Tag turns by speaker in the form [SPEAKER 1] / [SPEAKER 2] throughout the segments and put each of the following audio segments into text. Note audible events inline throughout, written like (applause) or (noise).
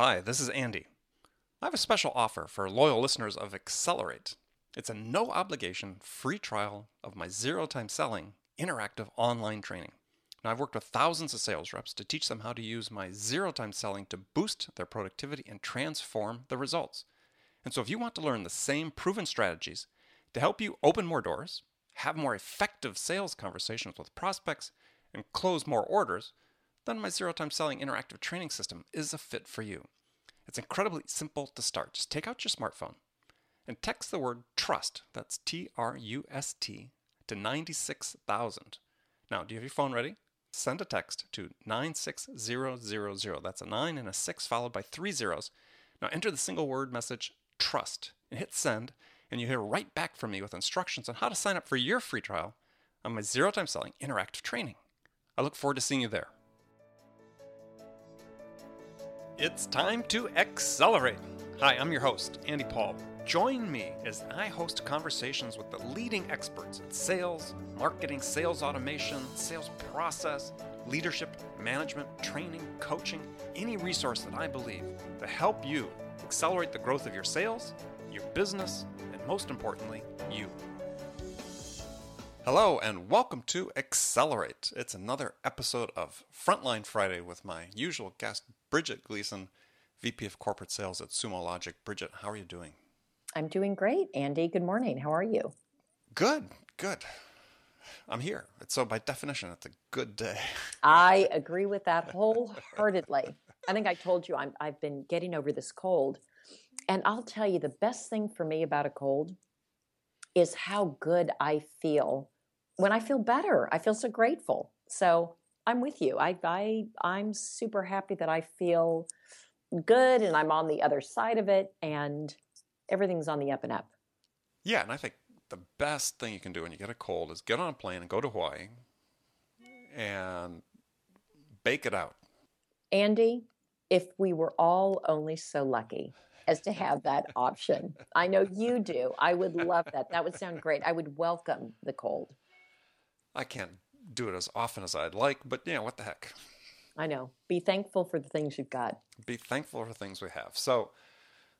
[SPEAKER 1] Hi, this is Andy. I have a special offer for loyal listeners of Accelerate. It's a no obligation free trial of my zero time selling interactive online training. Now, I've worked with thousands of sales reps to teach them how to use my zero time selling to boost their productivity and transform the results. And so, if you want to learn the same proven strategies to help you open more doors, have more effective sales conversations with prospects, and close more orders, then my zero time selling interactive training system is a fit for you. It's incredibly simple to start. Just take out your smartphone and text the word trust, that's T R U S T, to 96,000. Now, do you have your phone ready? Send a text to 96000. That's a 9 and a 6 followed by three zeros. Now enter the single word message trust and hit send, and you hear right back from me with instructions on how to sign up for your free trial on my zero time selling interactive training. I look forward to seeing you there. It's time to accelerate. Hi, I'm your host, Andy Paul. Join me as I host conversations with the leading experts in sales, marketing, sales automation, sales process, leadership, management, training, coaching, any resource that I believe to help you accelerate the growth of your sales, your business, and most importantly, you. Hello, and welcome to Accelerate. It's another episode of Frontline Friday with my usual guest, Bridget Gleason, VP of Corporate Sales at Sumo Logic. Bridget, how are you doing?
[SPEAKER 2] I'm doing great, Andy. Good morning. How are you?
[SPEAKER 1] Good, good. I'm here. So, by definition, it's a good day.
[SPEAKER 2] I (laughs) agree with that wholeheartedly. I think I told you I'm, I've been getting over this cold. And I'll tell you the best thing for me about a cold is how good I feel when I feel better. I feel so grateful. So, I'm with you. I, I I'm super happy that I feel good and I'm on the other side of it and everything's on the up and up.
[SPEAKER 1] Yeah, and I think the best thing you can do when you get a cold is get on a plane and go to Hawaii and bake it out.
[SPEAKER 2] Andy, if we were all only so lucky as to have that (laughs) option. I know you do. I would love that. That would sound great. I would welcome the cold.
[SPEAKER 1] I can't do it as often as I'd like, but you know, what the heck.
[SPEAKER 2] I know. Be thankful for the things you've got.
[SPEAKER 1] Be thankful for things we have. So,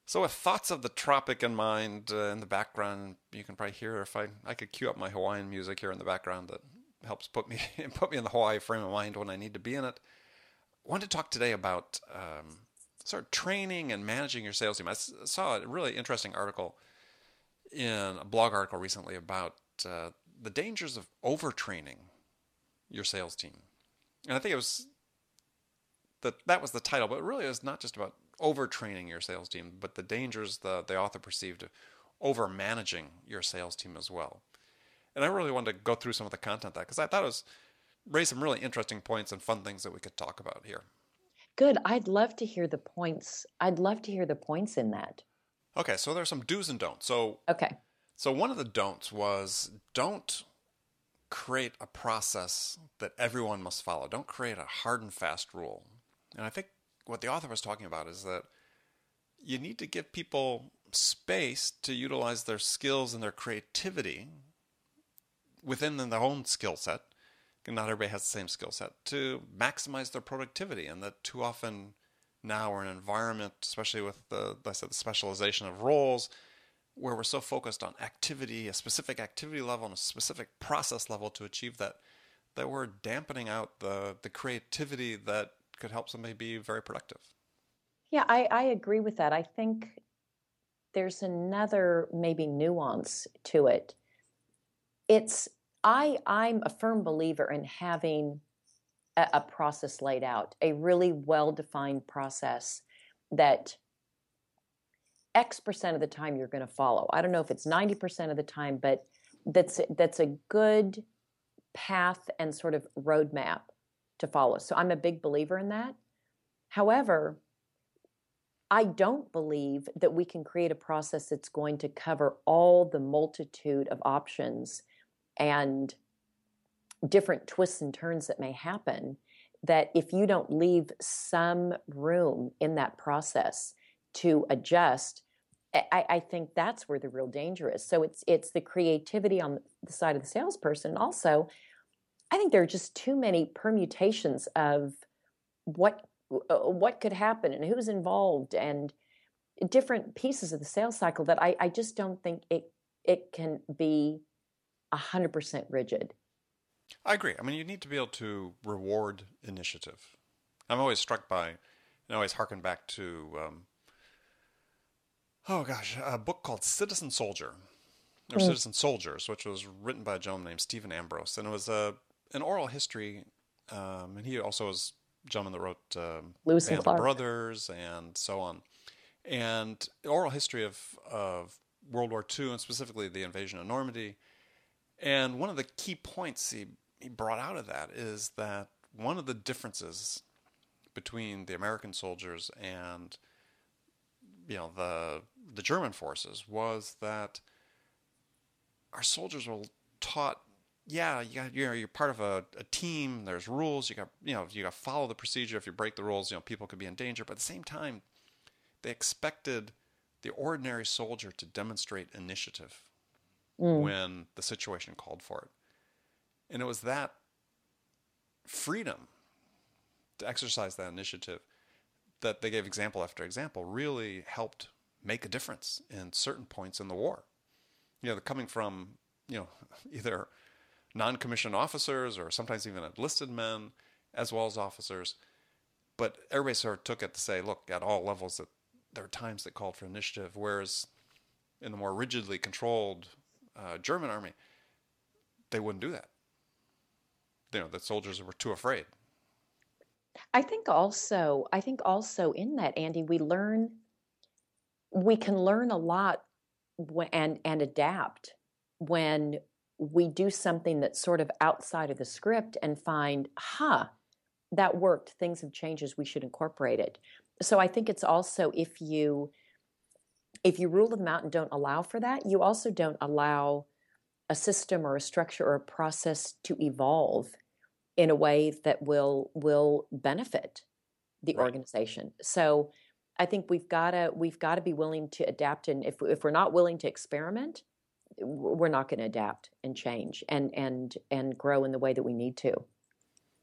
[SPEAKER 1] so with thoughts of the tropic in mind uh, in the background, you can probably hear if I I could cue up my Hawaiian music here in the background that helps put me (laughs) put me in the Hawaii frame of mind when I need to be in it. I wanted to talk today about um, sort of training and managing your sales team. I saw a really interesting article in a blog article recently about uh, the dangers of overtraining your sales team, and I think it was that that was the title, but really it was not just about overtraining your sales team, but the dangers the, the author perceived of over managing your sales team as well. And I really wanted to go through some of the content that because I thought it was raised some really interesting points and fun things that we could talk about here.
[SPEAKER 2] Good. I'd love to hear the points. I'd love to hear the points in that.
[SPEAKER 1] Okay, so there's some do's and don'ts. So
[SPEAKER 2] Okay.
[SPEAKER 1] So one of the don'ts was don't create a process that everyone must follow. Don't create a hard and fast rule. And I think what the author was talking about is that you need to give people space to utilize their skills and their creativity within their own skill set. Not everybody has the same skill set to maximize their productivity, and that too often now we're in an environment, especially with the, I said, the specialization of roles, where we're so focused on activity, a specific activity level, and a specific process level to achieve that, that we're dampening out the the creativity that could help somebody be very productive.
[SPEAKER 2] Yeah, I, I agree with that. I think there's another maybe nuance to it. It's I I'm a firm believer in having a, a process laid out, a really well defined process that X percent of the time you're going to follow. I don't know if it's 90% of the time, but that's that's a good path and sort of roadmap to follow. So I'm a big believer in that. However, I don't believe that we can create a process that's going to cover all the multitude of options and different twists and turns that may happen. That if you don't leave some room in that process to adjust, I, I, think that's where the real danger is. So it's it's the creativity on the side of the salesperson. Also, I think there are just too many permutations of what uh, what could happen and who's involved and different pieces of the sales cycle that I, I just don't think it it can be hundred percent rigid.
[SPEAKER 1] I agree. I mean, you need to be able to reward initiative. I'm always struck by, and always harken back to, um, oh gosh, a book called Citizen Soldier, or mm. Citizen Soldiers, which was written by a gentleman named Stephen Ambrose, and it was a an oral history, um, and he also was a gentleman that wrote um,
[SPEAKER 2] Lewis and Clark.
[SPEAKER 1] Brothers and so on, and oral history of of World War II and specifically the invasion of Normandy. And one of the key points he, he brought out of that is that one of the differences between the American soldiers and you know the the German forces was that our soldiers were taught yeah you got you're, you're part of a, a team there's rules you got you know you got to follow the procedure. If you break the rules you know people could be in danger. But at the same time they expected the ordinary soldier to demonstrate initiative mm. when the situation called for it. And it was that freedom to exercise that initiative that they gave example after example really helped make a difference in certain points in the war. You know, coming from, you know, (laughs) either non-commissioned officers or sometimes even enlisted men as well as officers. But everybody sort of took it to say, look, at all levels that there are times that called for initiative, whereas in the more rigidly controlled uh, German army, they wouldn't do that. You know, the soldiers were too afraid.
[SPEAKER 2] I think also, I think also in that, Andy, we learn, we can learn a lot and and adapt when we do something that's sort of outside of the script and find, huh, that worked. Things have changed. As we should incorporate it. So I think it's also if you if you rule them out and don't allow for that, you also don't allow a system or a structure or a process to evolve in a way that will will benefit the right. organization. So I think we've got to we've got to be willing to adapt and if if we're not willing to experiment, we're not going to adapt and change and and and grow in the way that we need to.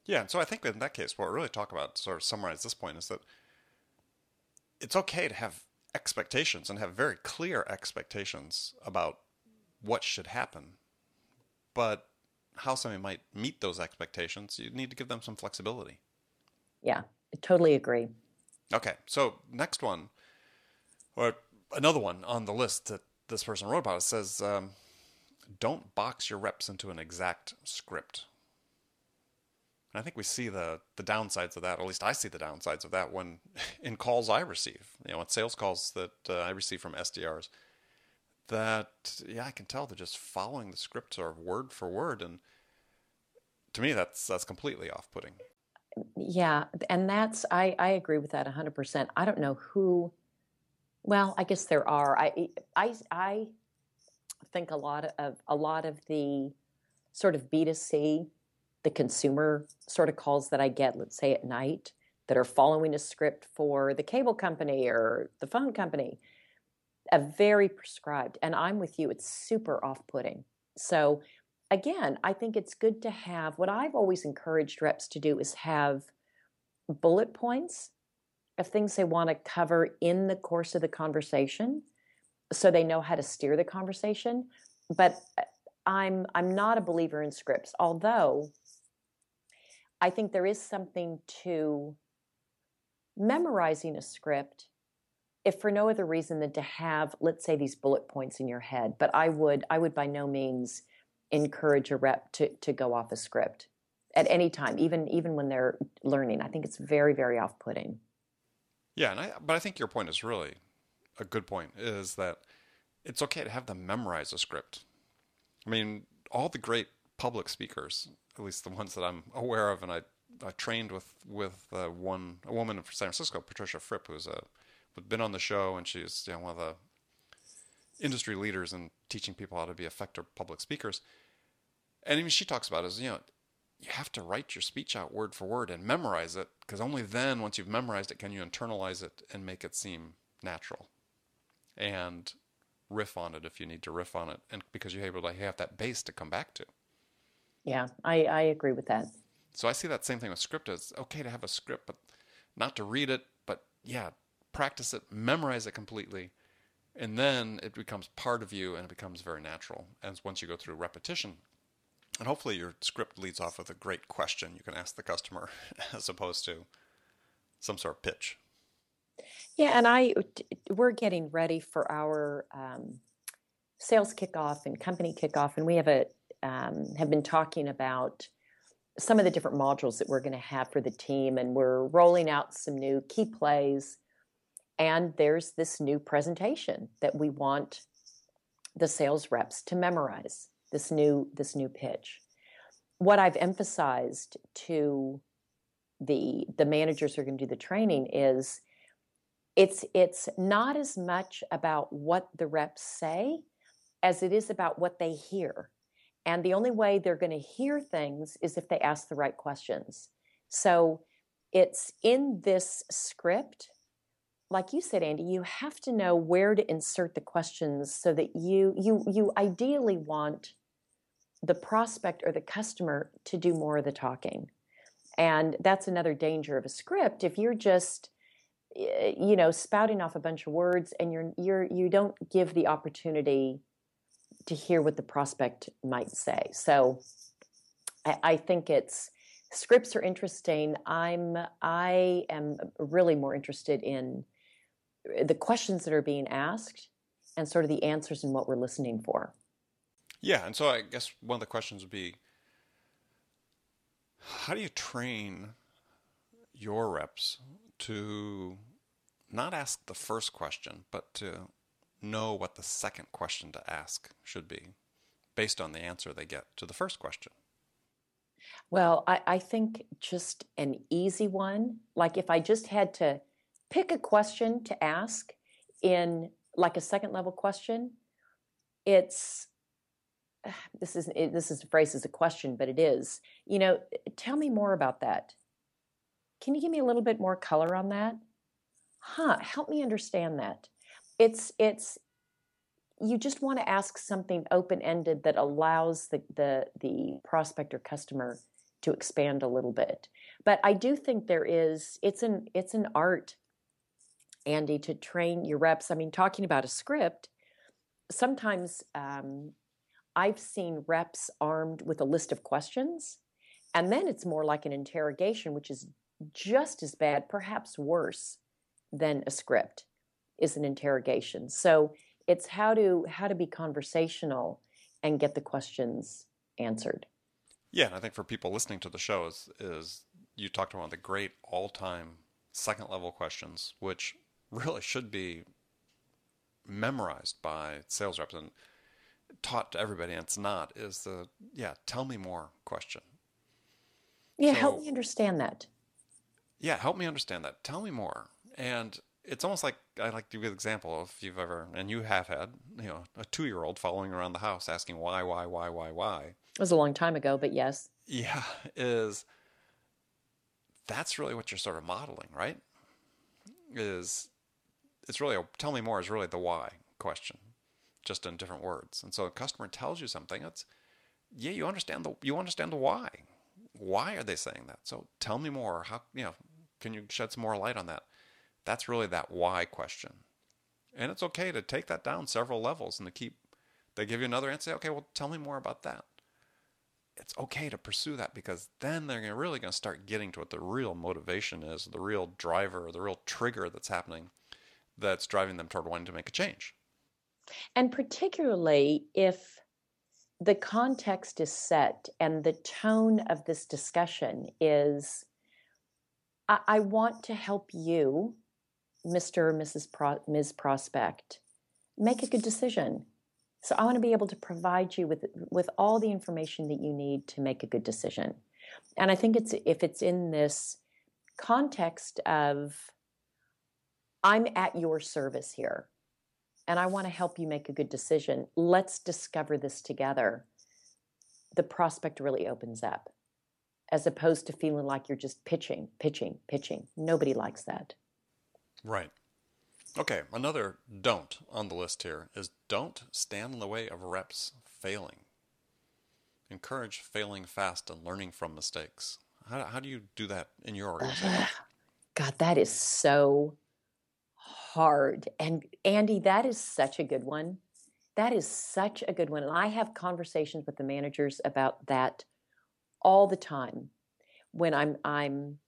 [SPEAKER 1] Yeah, and so I think that in that case, what we really talk about, sort of summarize this point, is that it's okay to have expectations and have very clear expectations about what should happen, but how somebody might meet those expectations, you need to give them some flexibility.
[SPEAKER 2] Yeah, I totally agree.
[SPEAKER 1] Okay, so next one, or another one on the list that this person wrote about, it says, um, don't box your reps into an exact script. And I think we see the the downsides of that. At least I see the downsides of that when (laughs) in calls I receive, you know, in sales calls that uh, I receive from SDRs that yeah, I can tell they're just following the script sort of word for word, and to me, that's that's completely off-putting.
[SPEAKER 2] Yeah, and that's I I agree with that hundred percent. I don't know who. Well, I guess there are. I I I think a lot of a lot of the sort of B two C, the consumer sort of calls that I get, let's say at night, that are following a script for the cable company or the phone company a very prescribed and i'm with you it's super off-putting. So again i think it's good to have what i've always encouraged reps to do is have bullet points of things they want to cover in the course of the conversation so they know how to steer the conversation but uh, i'm i'm not a believer in scripts although i think there is something to memorizing a script if for no other reason than to have let's say these bullet points in your head but i would i would by no means encourage a rep to, to go off a script at any time even even when they're learning. I think it's very very off-putting.
[SPEAKER 1] Yeah and I, but i think your point is really a good point is that it's okay to have them memorize a script. I mean all the great public speakers at least the ones that i'm aware of and i I trained with with uh, one a woman from San Francisco, Patricia Fripp, who's a been on the show, and she's you know, one of the industry leaders in teaching people how to be effective public speakers. And even she talks about is you know you have to write your speech out word for word and memorize it because only then, once you've memorized it, can you internalize it and make it seem natural, and riff on it if you need to riff on it, and because you're able to have that base to come back to.
[SPEAKER 2] Yeah, I, I agree with that.
[SPEAKER 1] So I see that same thing with script. It's okay to have a script, but not to read it, but yeah, practice it, memorize it completely, and then it becomes part of you and it becomes very natural. And once you go through repetition, and hopefully your script leads off with a great question you can ask the customer (laughs) as opposed to some sort of pitch.
[SPEAKER 2] Yeah, and I we're getting ready for our um, sales kickoff and company kickoff, and we have a um, have been talking about some of the different modules that we're going to have for the team, and we're rolling out some new key plays. And there's this new presentation that we want the sales reps to memorize. This new this new pitch. What I've emphasized to the the managers who are going to do the training is it's it's not as much about what the reps say as it is about what they hear and the only way they're going to hear things is if they ask the right questions so it's in this script like you said andy you have to know where to insert the questions so that you you you ideally want the prospect or the customer to do more of the talking. And that's another danger of a script. If you're just eh, you know spouting off a bunch of words and you're you're you don't give the opportunity to hear what the prospect might say. So I, I think it's scripts are interesting. I'm i am really more interested in the questions that are being asked and sort of the answers and what we're listening for
[SPEAKER 1] yeah and so i guess one of the questions would be how do you train your reps to not ask the first question, but to know what the second question to ask should be based on the answer they get to the first question?
[SPEAKER 2] Well, I, I, think just an easy one. Like if I just had to pick a question to ask in like a second level question, it's (sighs) this is this is phrased as a question, but it is. You know, tell me more about that. Can you give me a little bit more color on that? Huh? Help me understand that. It's it's you just want to ask something open ended that allows the the the prospect or customer to expand a little bit. But I do think there is it's an it's an art, Andy, to train your reps. I mean, talking about a script, sometimes um, I've seen reps armed with a list of questions, and then it's more like an interrogation, which is just as bad, perhaps worse than a script is an interrogation. So it's how to how to be conversational and get the questions answered.
[SPEAKER 1] Yeah, and I think for people listening to the show is, is you talked about one of the great all-time second level questions, which really should be memorized by sales reps and taught to everybody and it's not is the yeah tell me more question.
[SPEAKER 2] Yeah so, help me understand that.
[SPEAKER 1] Yeah help me understand that. Tell me more. And it's almost like i like to give an example if you've ever and you have had you know a two year old following around the house asking why why why why why.
[SPEAKER 2] It was a long time ago but yes.
[SPEAKER 1] Yeah is that's really what you're sort of modeling right? Is it's really a, tell me more is really the why question just in different words. And so a customer tells you something, it's yeah, you understand the you understand the why. Why are they saying that? So tell me more. How you know, can you shed some more light on that? That's really that why question. And it's okay to take that down several levels and to keep they give you another answer, okay, well tell me more about that. It's okay to pursue that because then they're really going to start getting to what the real motivation is, the real driver, the real trigger that's happening that's driving them toward wanting to make a change.
[SPEAKER 2] And particularly if the context is set and the tone of this discussion is I, I want to help you, Mr. or Mrs. Pro, Ms. Prospect, make a good decision. So I want to be able to provide you with with all the information that you need to make a good decision. And I think it's if it's in this context of I'm at your service here and I want to help you make a good decision. Let's discover this together. The prospect really opens up as opposed to feeling like you're just pitching, pitching, pitching. Nobody likes that.
[SPEAKER 1] Right. Okay, another don't on the list here is don't stand in the way of reps failing. Encourage failing fast and learning from mistakes. How, how do you do that in your organization?
[SPEAKER 2] God, that is so hard. And Andy, that is such a good one. That is such a good one. And I have conversations with the managers about that all the time when I'm I'm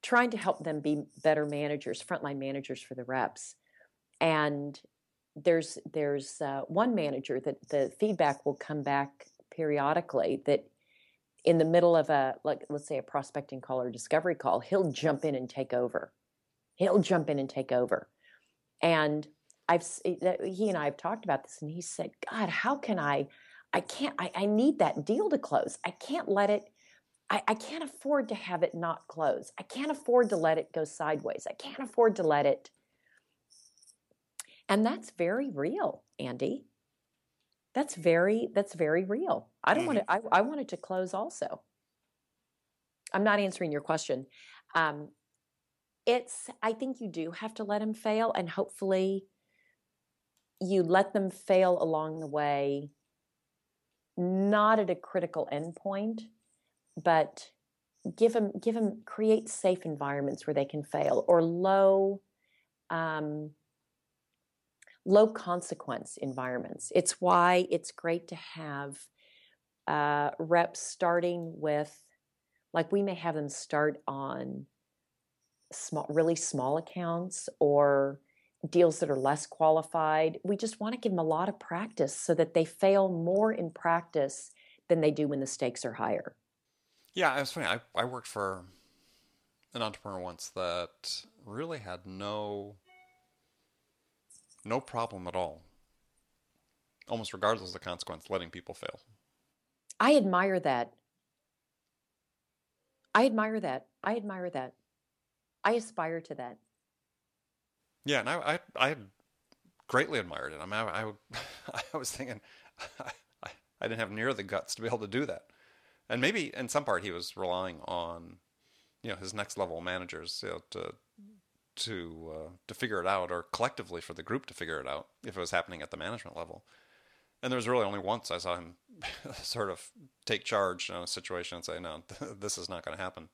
[SPEAKER 2] trying to help them be better managers, frontline managers for the reps. And there's there's uh, one manager that the feedback will come back periodically that in the middle of a like let's say a prospecting call or discovery call, he'll jump in and take over. He'll jump in and take over. And I've he and I have talked about this, and he said, "God, how can I? I can't. I, I need that deal to close. I can't let it. I, I can't afford to have it not close. I can't afford to let it go sideways. I can't afford to let it." And that's very real, Andy. That's very that's very real. I don't mm-hmm. want to. I, I want it to close also. I'm not answering your question. Um, it's I think you do have to let them fail, and hopefully you let them fail along the way, not at a critical endpoint, but give them give them create safe environments where they can fail or low um, low consequence environments. It's why it's great to have uh, reps starting with, like we may have them start on small, really small accounts or deals that are less qualified. We just want to give them a lot of practice so that they fail more in practice than they do when the stakes are higher.
[SPEAKER 1] Yeah, it was funny. I, I worked for an entrepreneur once that really had no no problem at all. Almost regardless of the consequence, letting people fail.
[SPEAKER 2] I admire that. I admire that. I admire that. I aspire to that.
[SPEAKER 1] Yeah, and I, I, I greatly admired it. I mean, I, I, (laughs) I was thinking, (laughs) I, I didn't have near the guts to be able to do that, and maybe in some part he was relying on, you know, his next level managers you know, to, to, uh, to figure it out, or collectively for the group to figure it out if it was happening at the management level. And there was really only once I saw him (laughs) sort of take charge in a situation and say, "No, this is not going to happen."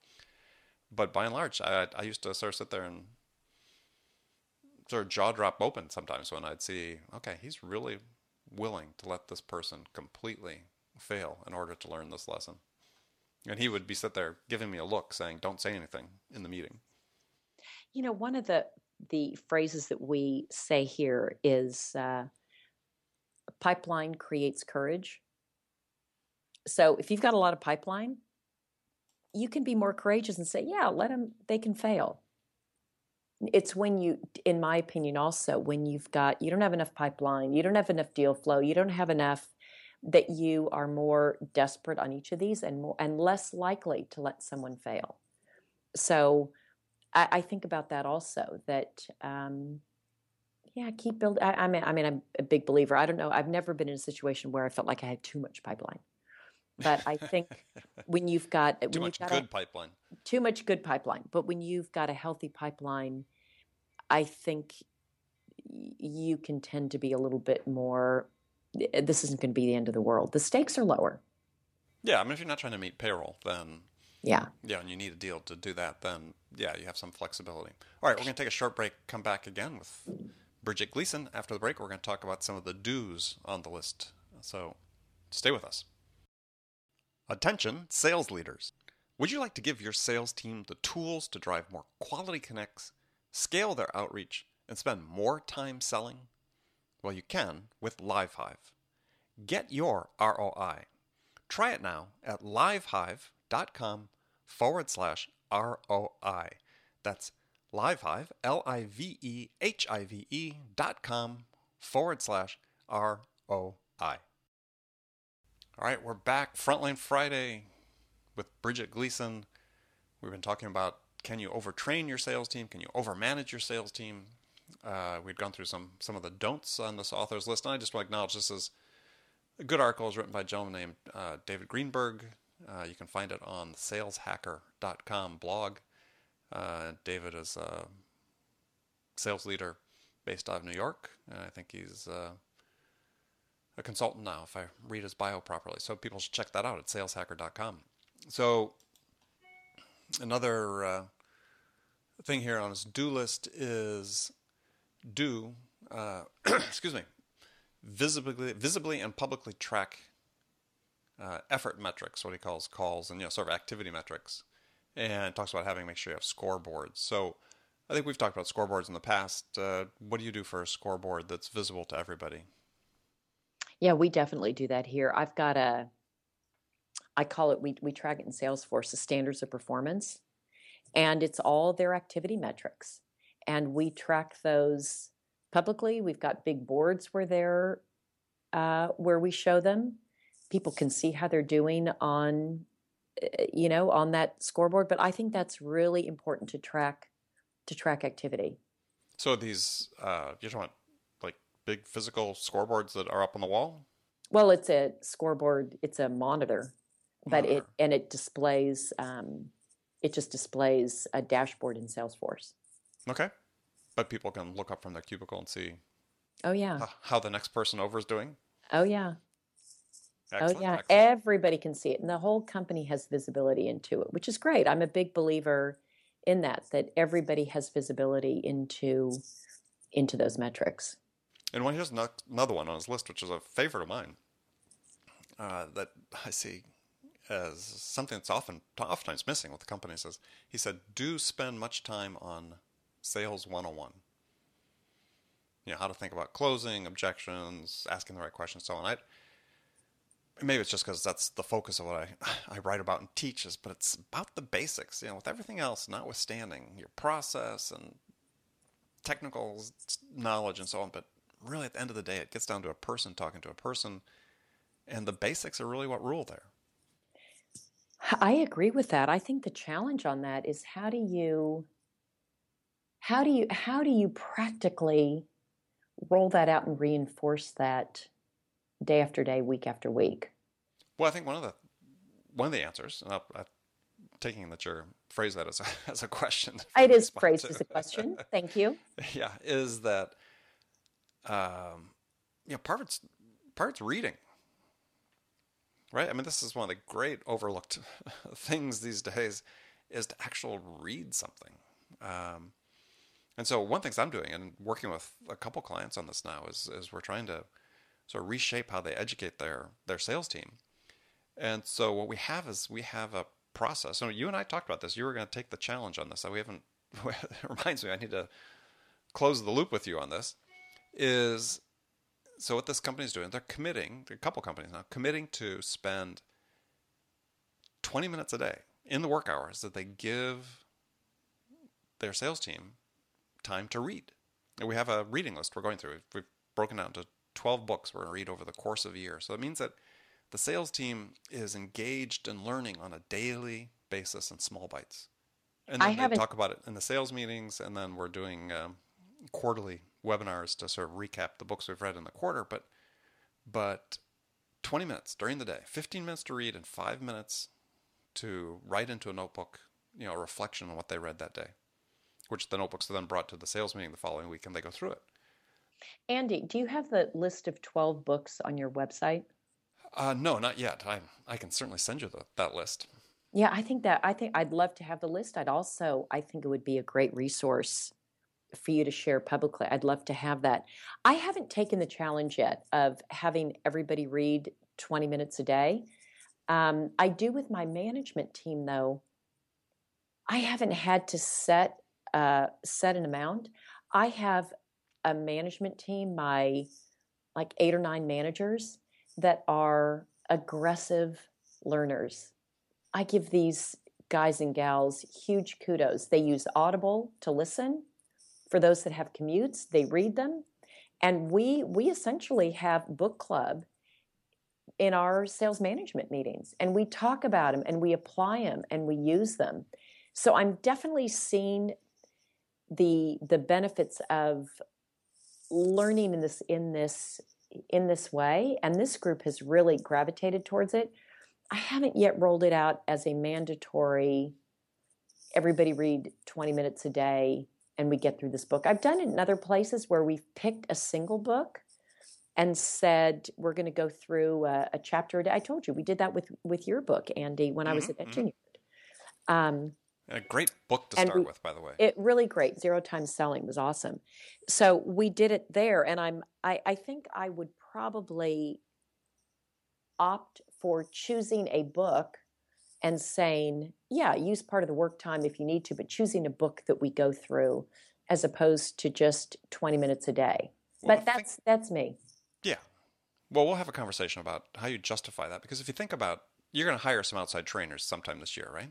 [SPEAKER 1] But by and large, I, I used to sort of sit there and sort of jaw drop open sometimes when I'd see, okay, he's really willing to let this person completely fail in order to learn this lesson. And he would be sit there giving me a look saying, don't say anything in the meeting.
[SPEAKER 2] You know, one of the the phrases that we say here is uh, pipeline creates courage. So if you've got a lot of pipeline, you can be more courageous and say, yeah, let them, they can fail. It's when you in my opinion also when you've got you don't have enough pipeline you don't have enough deal flow you don't have enough that you are more desperate on each of these and more and less likely to let someone fail. So i, I think about that also that um, yeah keep building I, I mean i mean i'm a big believer. I don't know i've never been in a situation where i felt like i had too much pipeline but I think when you've got (laughs)
[SPEAKER 1] too much
[SPEAKER 2] got
[SPEAKER 1] good a, pipeline,
[SPEAKER 2] too much good pipeline. But when you've got a healthy pipeline, I think you can tend to be a little bit more. Eh, this isn't going to be the end of the world. The stakes are lower.
[SPEAKER 1] Yeah, I mean, if you're not trying to meet payroll, then
[SPEAKER 2] yeah,
[SPEAKER 1] yeah, and you need a deal to do that, then yeah, you have some flexibility. All right, we're going to take a short break. Come back again with Bridget Gleason. After the break, we're going to talk about some of the do's on the list. So stay with us. Attention, sales leaders. Would you like to give your sales team the tools to drive more quality connects, scale their outreach, and spend more time selling? Well, you can with LiveHive. Get your ROI. Try it now at livehive.com forward slash ROI. That's LiveHive, L I V E H I V E dot com forward slash ROI. All right, we're back. Frontline Friday with Bridget Gleason. We've been talking about can you overtrain your sales team? Can you overmanage your sales team? Uh, we've gone through some some of the don'ts on this author's list, and I just want to acknowledge this is a good article is written by a gentleman named uh, David Greenberg. Uh, you can find it on the saleshacker.com blog. Uh, David is a sales leader based out of New York. I think he's uh, a consultant now, if I read his bio properly. So people should check that out at saleshacker.com. So another uh, thing here on his do list is do, uh, (coughs) excuse me, visibly, visibly and publicly track uh, effort metrics, what he calls calls and you know sort of activity metrics, and talks about having make sure you have scoreboards. So I think we've talked about scoreboards in the past. Uh, what do you do for a scoreboard that's visible to everybody?
[SPEAKER 2] Yeah, we definitely do that here. I've got a, I call it, we, we track it in Salesforce, the standards of performance, and it's all their activity metrics. And we track those publicly. We've got big boards where they're, uh, where we show them. People can see how they're doing on, eh, you know, on that scoreboard. But I think that's really important to track, to track activity.
[SPEAKER 1] So these, uh, you're talking about big physical scoreboards that are up on the wall?
[SPEAKER 2] Well, it's a scoreboard. It's a monitor, but
[SPEAKER 1] Monitor.
[SPEAKER 2] it and it displays. Um, it just displays a dashboard in Salesforce.
[SPEAKER 1] Okay. But people can look up from their cubicle and see
[SPEAKER 2] Oh yeah.
[SPEAKER 1] how the next person over is doing.
[SPEAKER 2] Oh yeah.
[SPEAKER 1] Excellent.
[SPEAKER 2] oh yeah.
[SPEAKER 1] excellent.
[SPEAKER 2] Everybody can see it, and the whole company has visibility into it, which is great. I'm a big believer in that. That everybody has visibility into into those metrics.
[SPEAKER 1] And one, here's another one on his list, which is a favorite of mine, uh, that I see as something that's often oftentimes missing with the companies. Is he said, "Do spend much time on sales 101. You know how to think about closing, objections, asking the right questions, so on." I maybe it's just because that's the focus of what I (sighs) I write about and teach is, but it's about the basics. You know, with everything else notwithstanding, your process and technical knowledge and so on. But really, at the end of the day, it gets down to a person talking to a person, and the basics are really what rule there.
[SPEAKER 2] I agree with that. I think the challenge on that is how do you how do you how do you practically roll that out and reinforce that day after day, week after week?
[SPEAKER 1] Well, I think one of the one of the answers, and I'm taking that you're phrase that as a (laughs) as a question. It is
[SPEAKER 2] It
[SPEAKER 1] me to
[SPEAKER 2] is
[SPEAKER 1] respond
[SPEAKER 2] phrased
[SPEAKER 1] to.
[SPEAKER 2] as a question. (laughs) Thank you.
[SPEAKER 1] yeah, is that um, you know part of it's part of it's reading, right? I mean, this is one of the great overlooked (laughs) things these days is to actually read something. Um, and so one thing I'm doing and working with a couple clients on this now is is we're trying to sort of reshape how they educate their their sales team. And so what we have is we have a process. So you and I talked about this. You were going to take the challenge on this. So we haven't. (laughs) It reminds me, I need to close the loop with you on this. Is so what this company is doing? They're committing. A couple companies now committing to spend twenty minutes a day in the work hours that they give their sales team time to read. And we have a reading list we're going through. We've, we've broken down to 12 books we're going to read over the course of a year. So it means that the sales team is engaged in learning on a daily basis in small bites. And
[SPEAKER 2] I
[SPEAKER 1] then they talk about it in the sales meetings, and then we're doing um, quarterly webinars to sort of recap the books we've read in the quarter. But but 20 minutes during the day, 15 minutes to read, and five minutes to write into a notebook, you know, a reflection on what they read that day, which the notebooks are then brought to the sales meeting the following week, and they go through it.
[SPEAKER 2] Andy, do you have the list of 12 books on your website?
[SPEAKER 1] Uh, no, not yet. I I can certainly send you the, that list.
[SPEAKER 2] Yeah, I think that I think I'd love to have the list. I'd also I think it would be a great resource for you to share publicly. I'd love to have that. I haven't taken the challenge yet of having everybody read 20 minutes a day. Um, I do with my management team though. I haven't had to set uh, set an amount. I have a management team, my like eight or nine managers that are aggressive learners. I give these guys and gals huge kudos. They use Audible to listen. For those that have commutes, they read them. And we we essentially have book club in our sales management meetings and we talk about them and we apply them and we use them. So I'm definitely seeing the the benefits of learning in this in this in this way and this group has really gravitated towards it i haven't yet rolled it out as a mandatory everybody read 20 minutes a day and we get through this book i've done it in other places where we've picked a single book and said we're going to go through a, a chapter a day i told you we did that with with your book andy when i was
[SPEAKER 1] Mhm,
[SPEAKER 2] at
[SPEAKER 1] mhm.
[SPEAKER 2] Engineered. um,
[SPEAKER 1] a great book to start
[SPEAKER 2] we-
[SPEAKER 1] with, by the way.
[SPEAKER 2] It really great. Zero time selling was awesome. So we did it there, and I'm I, I think I would probably opt for choosing a book and saying, yeah, use part of the work time if you need to, but choosing a book that we go through as opposed to just 20 minutes a day.
[SPEAKER 1] Well,
[SPEAKER 2] but
[SPEAKER 1] I think-
[SPEAKER 2] that's that's me.
[SPEAKER 1] Yeah. Well, we'll have a conversation about how you justify that because if you think about you're going to hire some outside trainers sometime this year, right?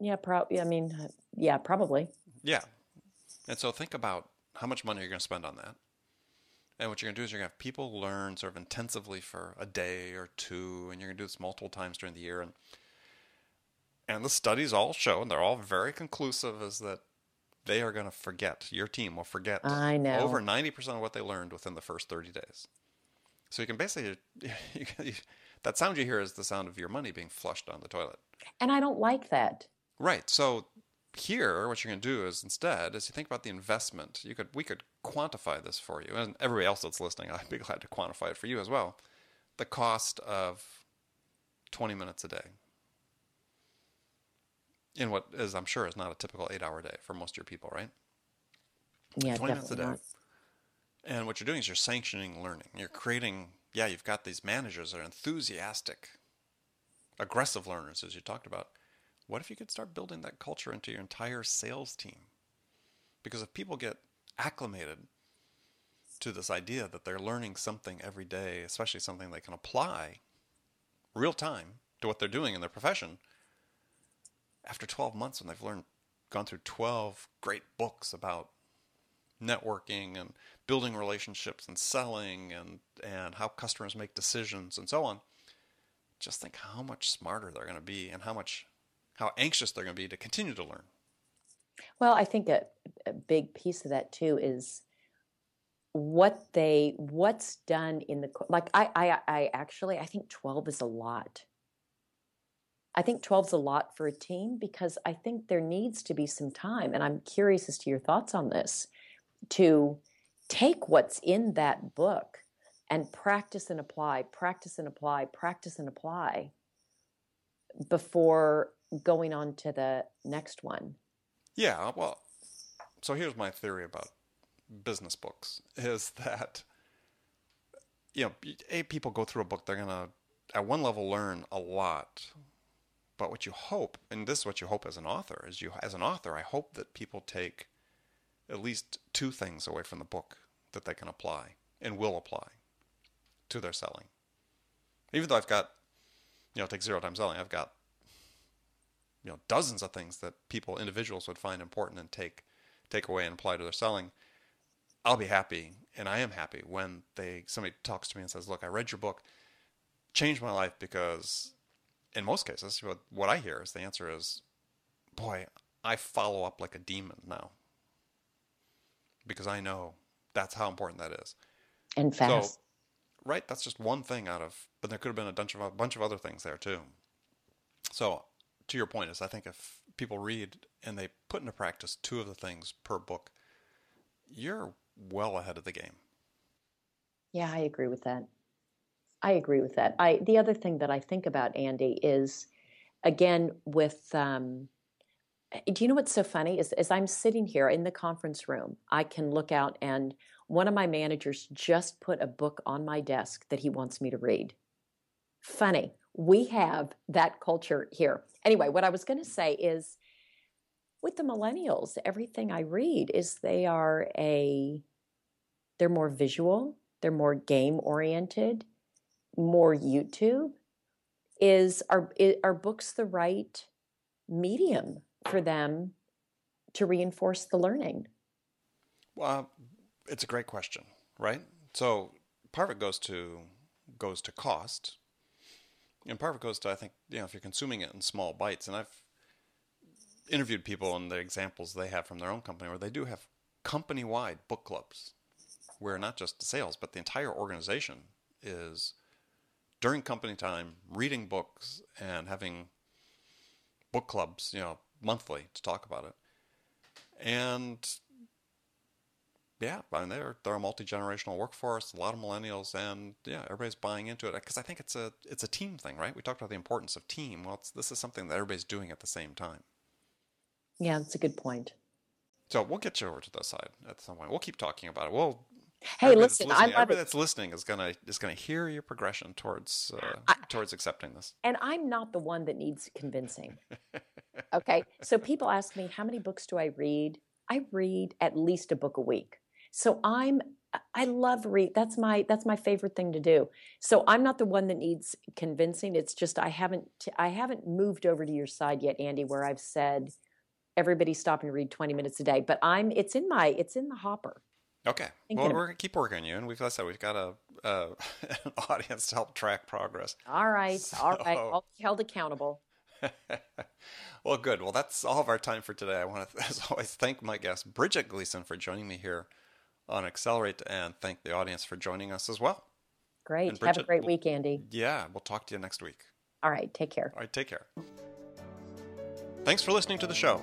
[SPEAKER 2] Yeah, probably. I mean, uh, yeah, probably.
[SPEAKER 1] Yeah. And so think about how much money you're going to spend on that. And what you're going to do is you're going to have people learn sort of intensively for a day or two, and you're going to do this multiple times during the year. And and the studies all show, and they're all very conclusive, is that they are going to forget. Your team will forget
[SPEAKER 2] I know.
[SPEAKER 1] over 90% of what they learned within the first 30 days. So you can basically, (laughs) you can, that sound you hear is the sound of your money being flushed down the toilet.
[SPEAKER 2] And I don't like that.
[SPEAKER 1] Right. So here, what you're going to do is instead, as you think about the investment, you could we could quantify this for you, and everybody else that's listening, (laughs) I'd be glad to quantify it for you as well. The cost of 20 minutes a day in what is, I'm sure, is not a typical eight-hour day for most of your people, right?
[SPEAKER 2] Yeah,
[SPEAKER 1] 20 minutes a
[SPEAKER 2] definitely
[SPEAKER 1] day.
[SPEAKER 2] not.
[SPEAKER 1] And what you're doing is you're sanctioning learning. You're creating, yeah, you've got these managers that are enthusiastic, aggressive learners, as you talked about. What if you could start building that culture into your entire sales team? Because if people get acclimated to this idea that they're learning something every day, especially something they can apply real time to what they're doing in their profession, after 12 months when they've learned, gone through 12 great books about networking and building relationships and selling and and how customers make decisions and so on just think how much smarter they're going to be and how much how anxious they're going to be to continue to learn
[SPEAKER 2] Well, I think a, a big piece of that too is what they what's done in the like I I I actually I think 12 is a lot. I think 12 is a lot for a team because I think there needs to be some time and I'm curious as to your thoughts on this to take what's in that book and practice and apply, practice and apply, practice and apply before going on to the next one.
[SPEAKER 1] yeah well so here's my theory about business books is that you know people go through a book they're going to at one level learn a lot but what you hope and this is what you hope as an author is you as an author i hope that people take at least two things away from the book that they can apply and will apply to their selling. Even though i've got you know take zero time selling i've got you know dozens of things that people individuals would find important and take take away and apply to their selling i'll be happy and i am happy when they somebody talks to me and says look i read your book. Changed my life because in most cases what, what i hear is the answer is boy i follow up like a demon now because i know that's how important that is
[SPEAKER 2] and fast.
[SPEAKER 1] so right that's just one thing out of but there could have been a bunch of a bunch of other things there too so to your point is i think if people read and they put into practice two of the things per book you're well ahead of the game
[SPEAKER 2] yeah, I agree with that. I agree with that. I the other thing that I think about Andy is again with um, do you know what's so funny is as I'm sitting here in the conference room, I can look out and one of my managers just put a book on my desk that he wants me to read. Funny. We have that culture here. Anyway, what I was going to say is with the millennials, everything I read is they are a they're more visual, they're more game oriented, more YouTube. Is are are books the right medium for them to reinforce the learning?
[SPEAKER 1] well it's a great question right so part of it goes to goes to cost and part of it goes to i think you know if you're consuming it in small bites and i've interviewed people and the examples they have from their own company where they do have company wide book clubs where not just the sales but the entire organization is during company time reading books and having book clubs you know monthly to talk about it and yeah, I mean they're they're a multi generational workforce, a lot of millennials, and yeah, everybody's buying into it because I think it's a it's a team thing, right? We talked about the importance of team. Well, it's, this is something that everybody's doing at the same time.
[SPEAKER 2] Yeah, that's a good point.
[SPEAKER 1] So we'll get you over to the side at some point. We'll keep talking about it. We'll
[SPEAKER 2] Hey, listen, I love
[SPEAKER 1] everybody
[SPEAKER 2] it.
[SPEAKER 1] that's listening is gonna is gonna hear your progression towards uh,
[SPEAKER 2] I-
[SPEAKER 1] towards accepting this.
[SPEAKER 2] And I'm not the one that needs convincing. (laughs) Okay. So people ask me, how many books do I read? I read at least a book a week. So I'm I love read. That's my that's my favorite thing to do. So I'm not the one that needs convincing. It's just I haven't I haven't moved over to your side yet, Andy, where I've said everybody stop and read 20 minutes a day. But I'm it's in my it's in the hopper.
[SPEAKER 1] Okay.
[SPEAKER 2] Thinking
[SPEAKER 1] well, we're gonna keep working on you, and we've like I said we've got a uh, (laughs) an audience to help track progress.
[SPEAKER 2] All right, all right. I'll be held accountable. (laughs)
[SPEAKER 1] well, good. Well, that's all of our time for today. I want to, (laughs) as always, thank my guest Bridget Gleason for joining me here on Accelerate, and thank the audience for joining us as well.
[SPEAKER 2] Great.
[SPEAKER 1] And
[SPEAKER 2] Have a great week, Andy.
[SPEAKER 1] Yeah, we'll talk to you next week.
[SPEAKER 2] All right, take care.
[SPEAKER 1] All right, take care. Thanks for listening to the show.